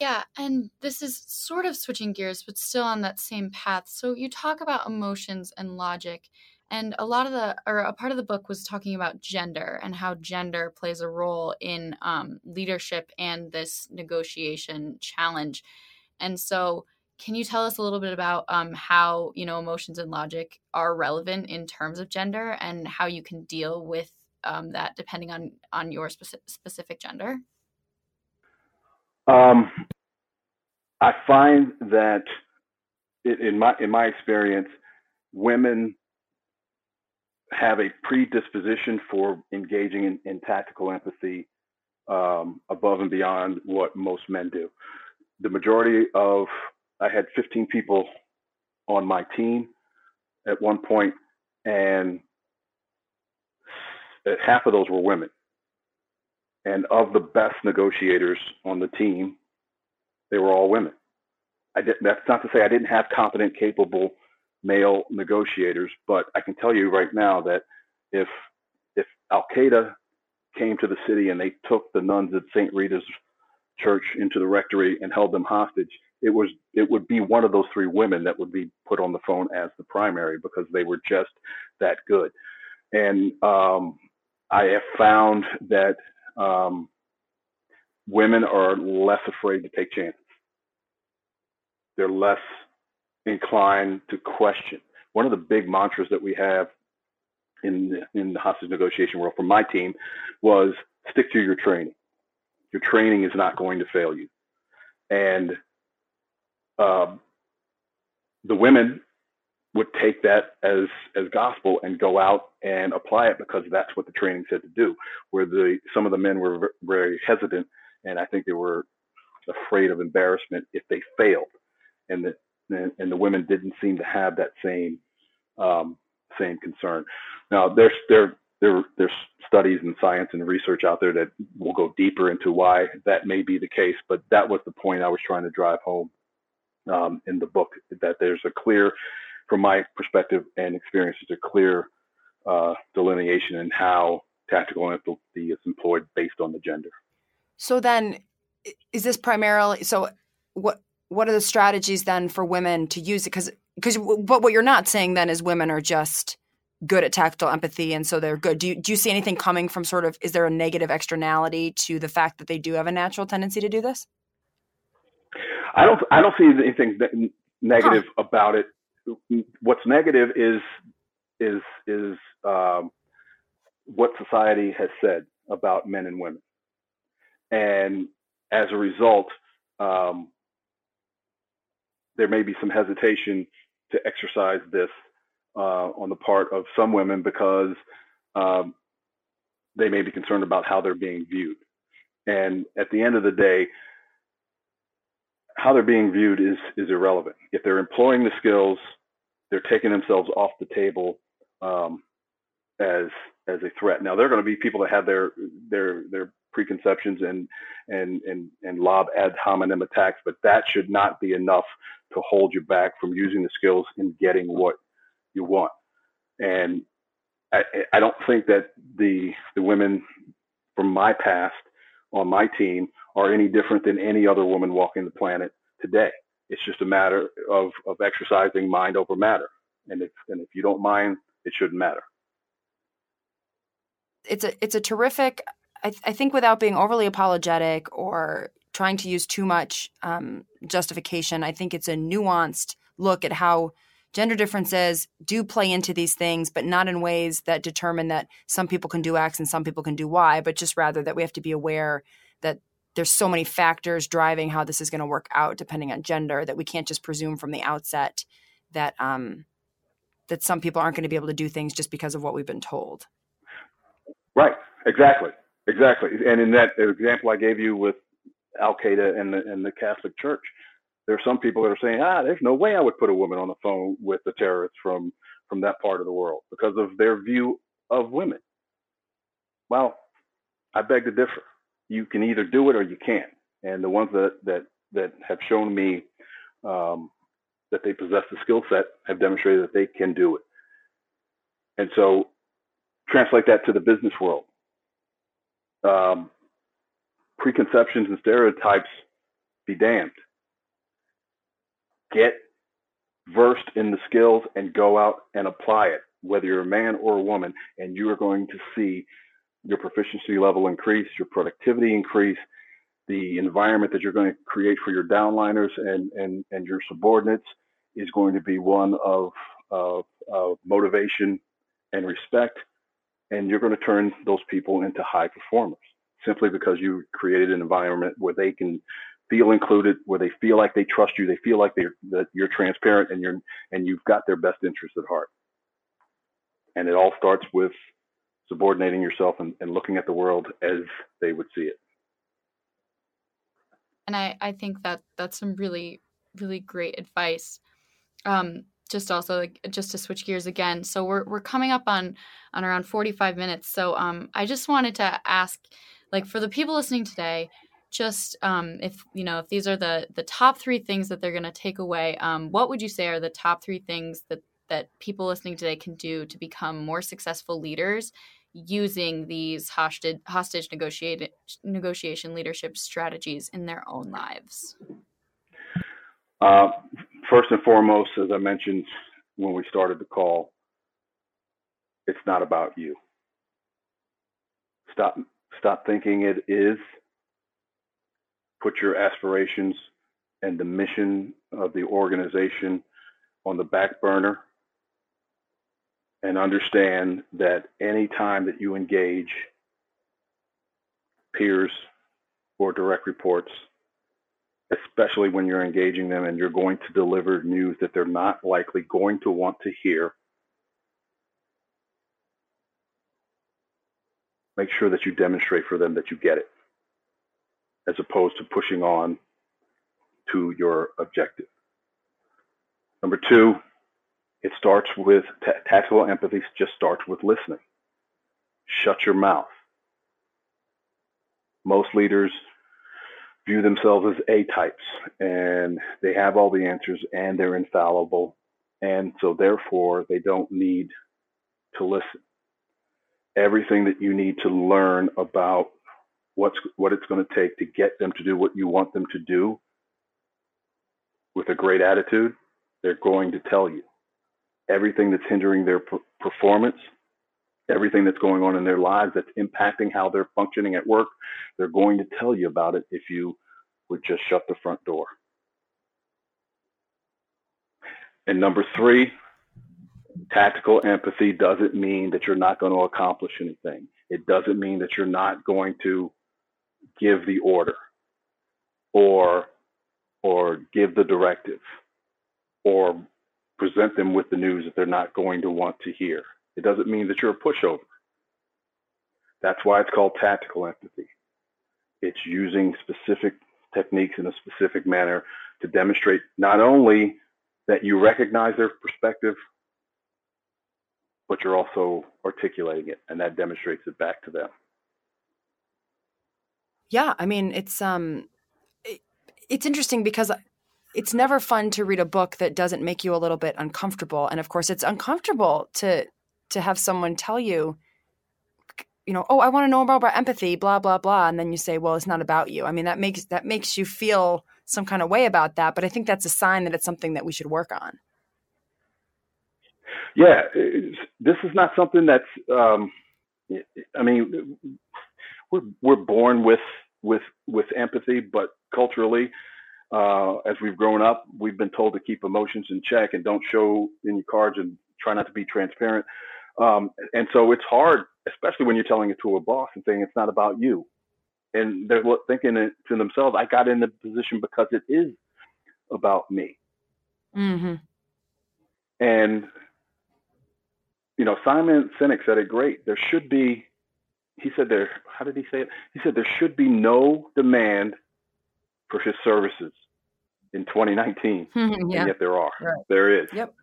Yeah, and this is sort of switching gears, but still on that same path. So you talk about emotions and logic, and a lot of the, or a part of the book was talking about gender and how gender plays a role in um, leadership and this negotiation challenge. And so can you tell us a little bit about um, how you know emotions and logic are relevant in terms of gender and how you can deal with um, that depending on on your specific, specific gender? Um, I find that in my in my experience, women have a predisposition for engaging in, in tactical empathy um, above and beyond what most men do. The majority of I had 15 people on my team at one point, and half of those were women. And of the best negotiators on the team, they were all women. I did, that's not to say I didn't have competent, capable male negotiators, but I can tell you right now that if if Al Qaeda came to the city and they took the nuns at St. Rita's Church into the rectory and held them hostage, it was it would be one of those three women that would be put on the phone as the primary because they were just that good. And um, I have found that um, women are less afraid to take chances. They're less inclined to question. One of the big mantras that we have in in the hostage negotiation world for my team was stick to your training. Your training is not going to fail you. And um, the women would take that as as gospel and go out and apply it because that's what the training said to do. Where the some of the men were very hesitant, and I think they were afraid of embarrassment if they failed, and the and the women didn't seem to have that same um, same concern. Now there's there there there's studies and science and research out there that will go deeper into why that may be the case, but that was the point I was trying to drive home um, in the book that there's a clear, from my perspective and experience, there's a clear uh, delineation in how tactical empathy is employed based on the gender. So then, is this primarily so? What what are the strategies then for women to use it? Because because but what you're not saying then is women are just good at tactile empathy and so they're good. Do you, do you see anything coming from sort of is there a negative externality to the fact that they do have a natural tendency to do this? I don't I don't see anything negative huh. about it. What's negative is is is um, what society has said about men and women, and as a result, um, there may be some hesitation to exercise this uh, on the part of some women because um, they may be concerned about how they're being viewed. And at the end of the day, how they're being viewed is is irrelevant. If they're employing the skills, they're taking themselves off the table um, as as a threat. Now there are going to be people that have their their their preconceptions and and and and lob ad hominem attacks, but that should not be enough to hold you back from using the skills and getting what you want. And I, I don't think that the the women from my past on my team are any different than any other woman walking the planet today. It's just a matter of, of exercising mind over matter. And if, and if you don't mind, it shouldn't matter. It's a, it's a terrific, I, th- I think without being overly apologetic or trying to use too much um, justification, I think it's a nuanced look at how gender differences do play into these things, but not in ways that determine that some people can do X and some people can do Y, but just rather that we have to be aware that there's so many factors driving how this is going to work out depending on gender that we can't just presume from the outset that um, that some people aren't going to be able to do things just because of what we've been told. Right. Exactly. Exactly. And in that example I gave you with Al Qaeda and the, and the Catholic Church, there are some people that are saying, ah, there's no way I would put a woman on the phone with the terrorists from from that part of the world because of their view of women. Well, I beg to differ. You can either do it or you can't. And the ones that that that have shown me um, that they possess the skill set have demonstrated that they can do it. And so, translate that to the business world. Um, preconceptions and stereotypes be damned get versed in the skills and go out and apply it, whether you're a man or a woman, and you are going to see your proficiency level increase, your productivity increase, the environment that you're going to create for your downliners and, and, and your subordinates is going to be one of, of, of motivation and respect. And you're going to turn those people into high performers simply because you created an environment where they can feel included, where they feel like they trust you, they feel like they're that you're transparent and you're and you've got their best interest at heart. And it all starts with subordinating yourself and, and looking at the world as they would see it. And I, I think that that's some really, really great advice. Um, just also like just to switch gears again. So we're we're coming up on on around 45 minutes. So um I just wanted to ask like for the people listening today, just um, if you know if these are the the top three things that they're going to take away um, what would you say are the top three things that that people listening today can do to become more successful leaders using these hostage hostage negotiated negotiation leadership strategies in their own lives uh, first and foremost as i mentioned when we started the call it's not about you. Stop stop thinking it is. Put your aspirations and the mission of the organization on the back burner and understand that any time that you engage peers or direct reports, especially when you're engaging them and you're going to deliver news that they're not likely going to want to hear, make sure that you demonstrate for them that you get it as opposed to pushing on to your objective. Number two, it starts with t- tactical empathy, just starts with listening. Shut your mouth. Most leaders view themselves as A types and they have all the answers and they're infallible. And so therefore they don't need to listen. Everything that you need to learn about what's what it's going to take to get them to do what you want them to do with a great attitude, they're going to tell you everything that's hindering their performance, everything that's going on in their lives that's impacting how they're functioning at work. They're going to tell you about it if you would just shut the front door. And number three, tactical empathy doesn't mean that you're not going to accomplish anything. It doesn't mean that you're not going to give the order or or give the directive or present them with the news that they're not going to want to hear. It doesn't mean that you're a pushover. That's why it's called tactical empathy. It's using specific techniques in a specific manner to demonstrate not only that you recognize their perspective, but you're also articulating it, and that demonstrates it back to them. Yeah, I mean, it's um, it, it's interesting because it's never fun to read a book that doesn't make you a little bit uncomfortable, and of course, it's uncomfortable to to have someone tell you, you know, oh, I want to know more about empathy, blah blah blah, and then you say, well, it's not about you. I mean, that makes that makes you feel some kind of way about that, but I think that's a sign that it's something that we should work on. Yeah, this is not something that's. Um, I mean, we're we're born with with with empathy, but culturally, uh, as we've grown up, we've been told to keep emotions in check and don't show any cards and try not to be transparent. Um, and so it's hard, especially when you're telling it to a boss and saying it's not about you. And they're thinking it to themselves, I got in the position because it is about me. Mm-hmm. And, you know, Simon Sinek said it great. There should be, he said there, how did he say it? He said there should be no demand for his services in 2019. [laughs] yeah. And yet there are. Right. There is. Yep.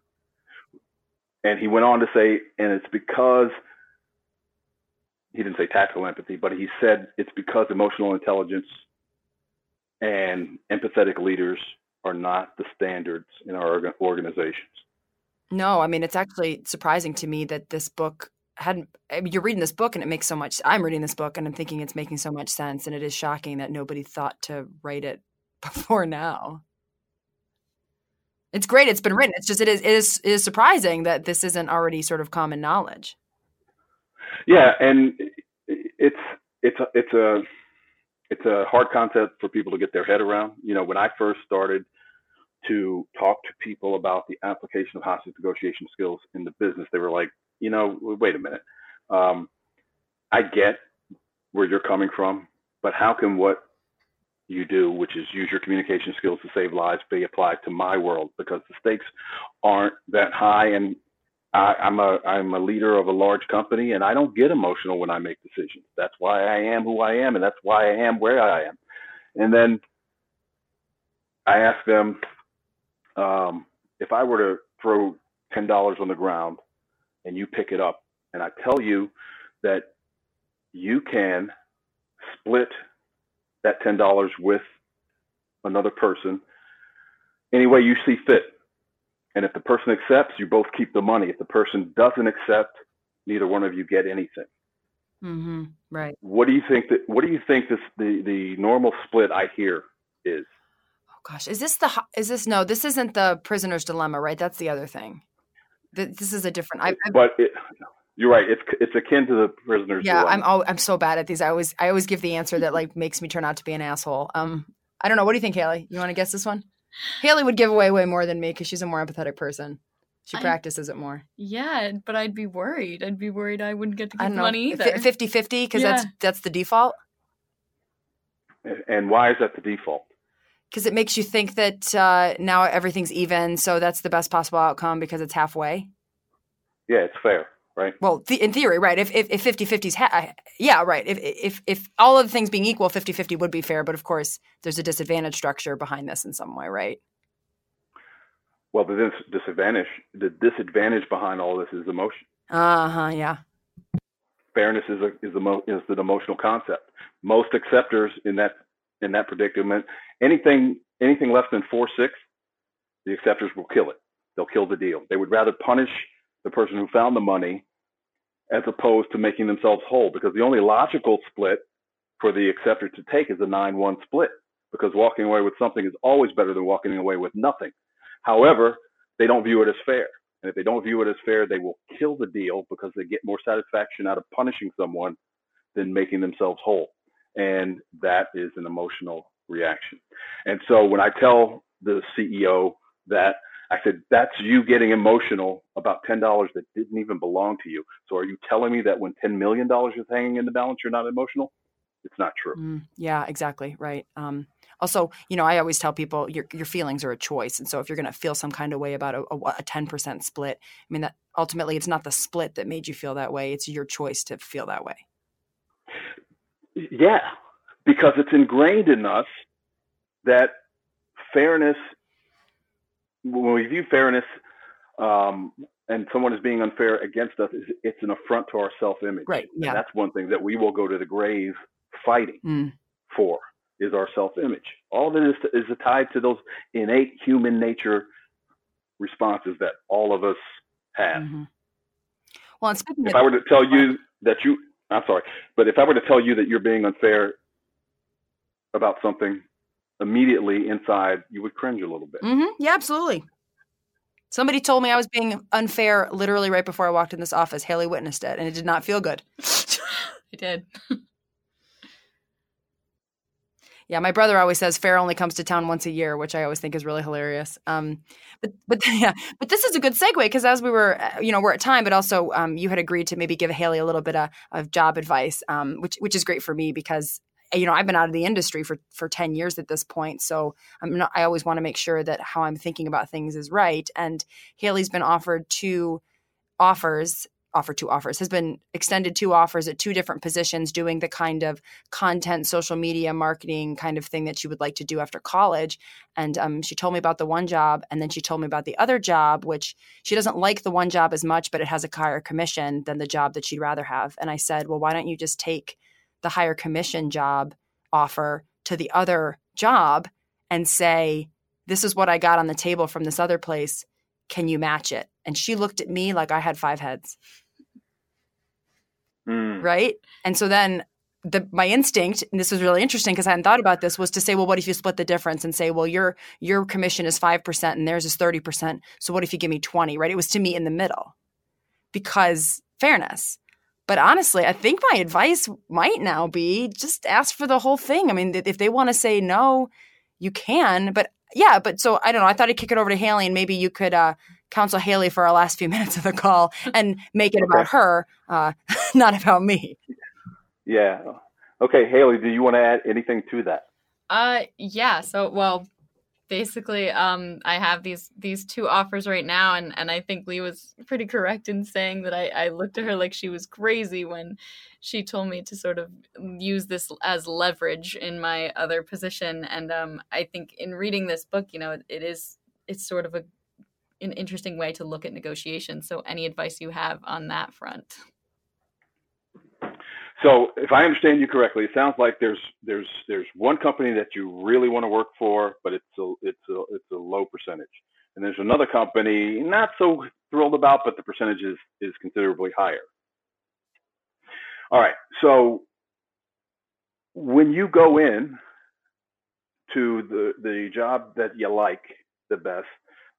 And he went on to say, and it's because he didn't say tactical empathy, but he said it's because emotional intelligence and empathetic leaders are not the standards in our organizations. No, I mean, it's actually surprising to me that this book hadn't. I mean, you're reading this book and it makes so much. I'm reading this book and I'm thinking it's making so much sense. And it is shocking that nobody thought to write it [laughs] before now. It's great. It's been written. It's just it is it is it is surprising that this isn't already sort of common knowledge. Yeah, and it's it's a, it's a it's a hard concept for people to get their head around. You know, when I first started to talk to people about the application of hostage negotiation skills in the business, they were like, you know, wait a minute. Um, I get where you're coming from, but how can what you do, which is use your communication skills to save lives, be applied to my world because the stakes aren't that high. And I, I'm a I'm a leader of a large company, and I don't get emotional when I make decisions. That's why I am who I am, and that's why I am where I am. And then I ask them um, if I were to throw ten dollars on the ground and you pick it up, and I tell you that you can split that $10 with another person any way you see fit. And if the person accepts, you both keep the money. If the person doesn't accept, neither one of you get anything. Mm-hmm. Right. What do you think that? What do you think this the the normal split I hear is? Oh gosh, is this the is this no? This isn't the prisoner's dilemma, right? That's the other thing. This is a different. I, but it, you're right. It's it's akin to the prisoners. Yeah, dilemma. I'm all, I'm so bad at these. I always I always give the answer that like makes me turn out to be an asshole. Um, I don't know. What do you think, Haley? You want to guess this one? Haley would give away way more than me because she's a more empathetic person. She I, practices it more. Yeah, but I'd be worried. I'd be worried I wouldn't get to get money either. 50-50 because yeah. that's that's the default. And why is that the default? Because it makes you think that uh, now everything's even, so that's the best possible outcome because it's halfway. Yeah, it's fair right? Well, th- in theory, right. If if, if 50 50 ha- yeah, right. If, if if all of the things being equal, 50 50 would be fair. But of course, there's a disadvantage structure behind this in some way, right? Well, the dis- disadvantage, the disadvantage behind all this is emotion. Uh huh. Yeah. Fairness is a, is the mo- is an emotional concept. Most acceptors in that in that predicament, anything anything less than four six, the acceptors will kill it. They'll kill the deal. They would rather punish the person who found the money as opposed to making themselves whole because the only logical split for the acceptor to take is a 9 1 split because walking away with something is always better than walking away with nothing. However, they don't view it as fair. And if they don't view it as fair, they will kill the deal because they get more satisfaction out of punishing someone than making themselves whole. And that is an emotional reaction. And so when I tell the CEO that, I said, that's you getting emotional about $10 that didn't even belong to you. So are you telling me that when $10 million is hanging in the balance, you're not emotional? It's not true. Mm, yeah, exactly. Right. Um, also, you know, I always tell people your your feelings are a choice, and so if you're going to feel some kind of way about a ten percent split, I mean that ultimately it's not the split that made you feel that way; it's your choice to feel that way. Yeah, because it's ingrained in us that fairness, when we view fairness, um, and someone is being unfair against us, it's an affront to our self-image. Right. Yeah. And that's one thing that we will go to the grave fighting mm. for is our self-image. All of it is, is tied to those innate human nature responses that all of us have. Mm-hmm. Well, if I were to tell you that you, I'm sorry, but if I were to tell you that you're being unfair about something, immediately inside you would cringe a little bit. Mm-hmm. Yeah, absolutely. Somebody told me I was being unfair literally right before I walked in this office. Haley witnessed it, and it did not feel good. [laughs] I did. [laughs] Yeah, my brother always says fair only comes to town once a year, which I always think is really hilarious. Um, but but [laughs] yeah, but this is a good segue because as we were, uh, you know, we're at time, but also um, you had agreed to maybe give Haley a little bit of, of job advice, um, which which is great for me because you know I've been out of the industry for for ten years at this point, so I'm not. I always want to make sure that how I'm thinking about things is right. And Haley's been offered two offers offer two offers has been extended two offers at two different positions doing the kind of content social media marketing kind of thing that she would like to do after college and um, she told me about the one job and then she told me about the other job which she doesn't like the one job as much but it has a higher commission than the job that she'd rather have and i said well why don't you just take the higher commission job offer to the other job and say this is what i got on the table from this other place can you match it and she looked at me like i had five heads Mm. Right. And so then the my instinct, and this was really interesting because I hadn't thought about this, was to say, well, what if you split the difference and say, well, your your commission is five percent and theirs is thirty percent. So what if you give me twenty? Right? It was to meet in the middle because fairness. But honestly, I think my advice might now be just ask for the whole thing. I mean, if they want to say no, you can. But yeah, but so I don't know. I thought I'd kick it over to Haley and maybe you could uh, counsel Haley for our last few [laughs] minutes of the call and make it about her, uh, [laughs] not about me. Yeah. Okay, Haley, do you want to add anything to that? Uh, yeah. So, well, basically, um, I have these these two offers right now, and and I think Lee was pretty correct in saying that I I looked at her like she was crazy when she told me to sort of use this as leverage in my other position, and um, I think in reading this book, you know, it, it is it's sort of a an interesting way to look at negotiations. So, any advice you have on that front? So, if I understand you correctly, it sounds like there's there's there's one company that you really want to work for, but it's a it's a it's a low percentage, and there's another company not so thrilled about, but the percentage is is considerably higher. All right, so when you go in to the the job that you like the best,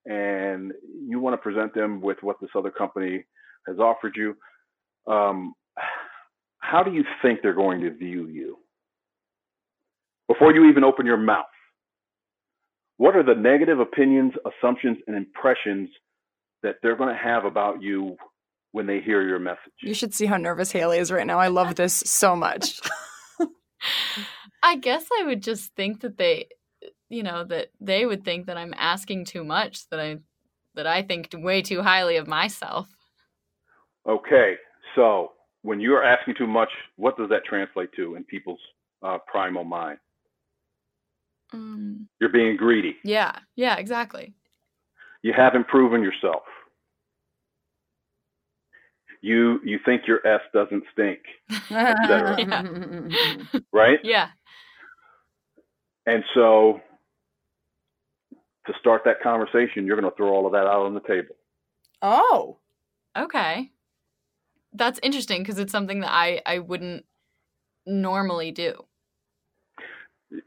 and you want to present them with what this other company has offered you, um, how do you think they're going to view you? Before you even open your mouth, what are the negative opinions, assumptions, and impressions that they're going to have about you when they hear your message? You should see how nervous Haley is right now. I love this so much. [laughs] [laughs] I guess I would just think that they you know that they would think that I'm asking too much that I that I think way too highly of myself. Okay, so when you're asking too much, what does that translate to in people's uh, primal mind? Um, you're being greedy. Yeah, yeah, exactly. You haven't proven yourself. You you think your S doesn't stink, [laughs] yeah. right? Yeah. And so to start that conversation, you're going to throw all of that out on the table. Oh. Okay. That's interesting because it's something that I, I wouldn't normally do.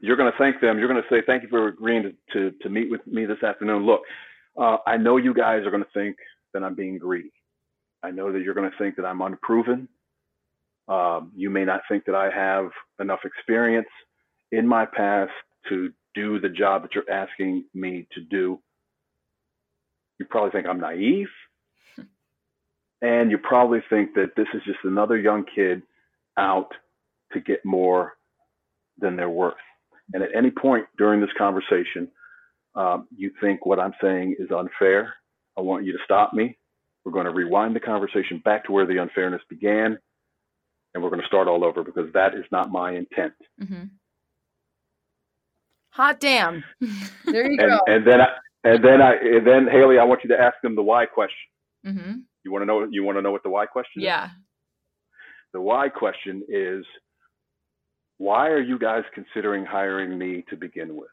you're going to thank them. You're going to say, thank you for agreeing to, to, to meet with me this afternoon. Look, uh, I know you guys are going to think that I'm being greedy. I know that you're going to think that I'm unproven. Um, you may not think that I have enough experience in my past to do the job that you're asking me to do. You probably think I'm naive. And you probably think that this is just another young kid out to get more than they're worth. And at any point during this conversation, um, you think what I'm saying is unfair, I want you to stop me. We're going to rewind the conversation back to where the unfairness began, and we're going to start all over because that is not my intent. Mm-hmm. Hot damn! [laughs] There you and, go. And then, I, and then I, and then Haley, I want you to ask them the why question. Mm-hmm. You want to know? You want to know what the why question Yeah. is? The why question is, why are you guys considering hiring me to begin with?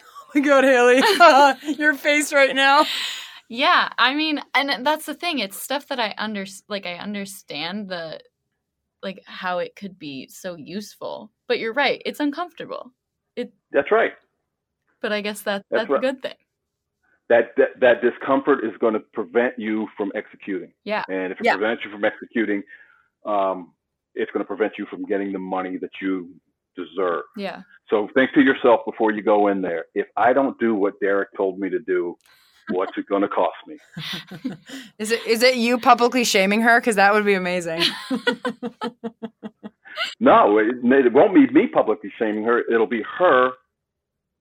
Oh my god, Haley, [laughs] your face right now. Yeah, I mean, and that's the thing. It's stuff that I under like I understand the like how it could be so useful. But you're right, it's uncomfortable. It. That's right. But I guess that That's that's, right. a good thing. That, that that discomfort is going to prevent you from executing. Yeah. And if it Yeah. prevents you from executing, um, it's going to prevent you from getting the money that you deserve. Yeah. So think to yourself before you go in there. If I don't do what Derek told me to do, what's it going to cost me? [laughs] Is it is it you publicly shaming her? Because that would be amazing. [laughs] No, it, it won't be me publicly shaming her. It'll be her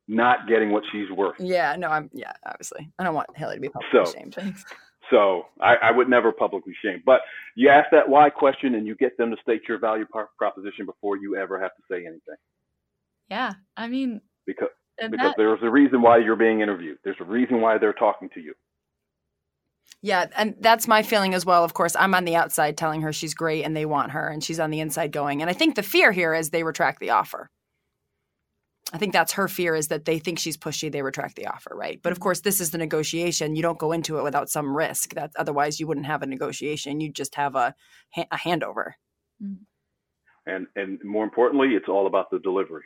not getting what she's worth. yeah, no, I'm yeah, obviously. I don't want Haley to be publicly So- shamed. Thanks. So I, I would never publicly shame. But you ask that why question and you get them to state your value pro- proposition before you ever have to say anything. Yeah. I mean, Because and because that, there's a reason why you're being interviewed. There's a reason why they're talking to you. Yeah, and that's my feeling as well. Of course, I'm on the outside telling her she's great and they want her, and she's on the inside going. And I think the fear here is they retract the offer. I think that's her fear is that they think she's pushy, they retract the offer, right? But of course, this is the negotiation. You don't go into it without some risk. That otherwise you wouldn't have a negotiation. You'd just have a a handover. And and more importantly, it's all about the delivery.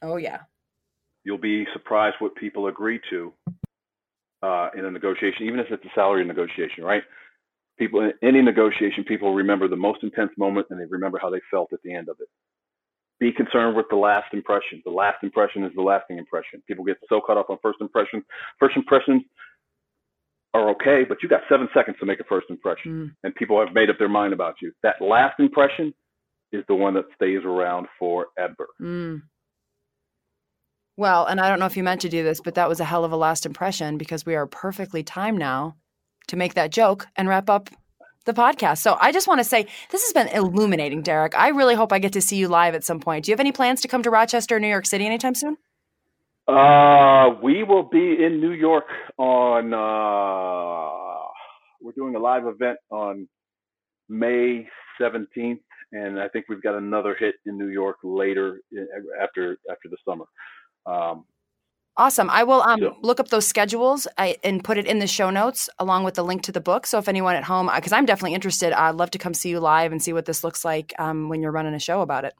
Oh yeah, You'll be surprised what people agree to uh, in a negotiation, even if it's a salary negotiation, right? People in any negotiation, people remember the most intense moment and they remember how they felt at the end of it. Be concerned with the last impression. The last impression is the lasting impression. People get so caught up on first impressions. First impressions are okay, but you got seven seconds to make a first impression, Mm. and people have made up their mind about you. That last impression is the one that stays around forever. Mm. Well, and I don't know if you meant to do this, but that was a hell of a last impression because we are perfectly timed now to make that joke and wrap up the podcast. So I just want to say this has been illuminating, Derek. I really hope I get to see you live at some point. Do you have any plans to come to Rochester, or New York City anytime soon? Uh, we will be in New York on. Uh, we're doing a live event on May seventeenth, and I think we've got another hit in New York later after after the summer. Um, Awesome. I will um, Yeah. look up those schedules I, and put it in the show notes along with the link to the book. So if anyone at home, because I'm definitely interested, I'd love to come see you live and see what this looks like um, when you're running a show about it.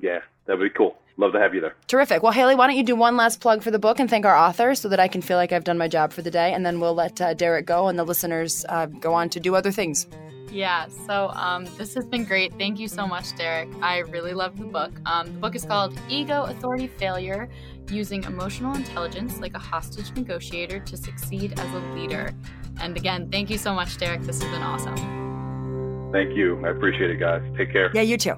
yeah, that'd be cool. Love to have you there. Terrific. Well, Haley, why don't you do one last plug for the book and thank our author so that I can feel like I've done my job for the day, and then we'll let uh, Derek go and the listeners uh, go on to do other things. Yeah, so um, this has been great. Thank you so much, Derek. I really love the book. Um, the book is called Ego, Authority, Failure Using Emotional Intelligence Like a Hostage Negotiator to Succeed as a Leader. And again, thank you so much, Derek. This has been awesome. Thank you. I appreciate it, guys. Take care. Yeah, you too.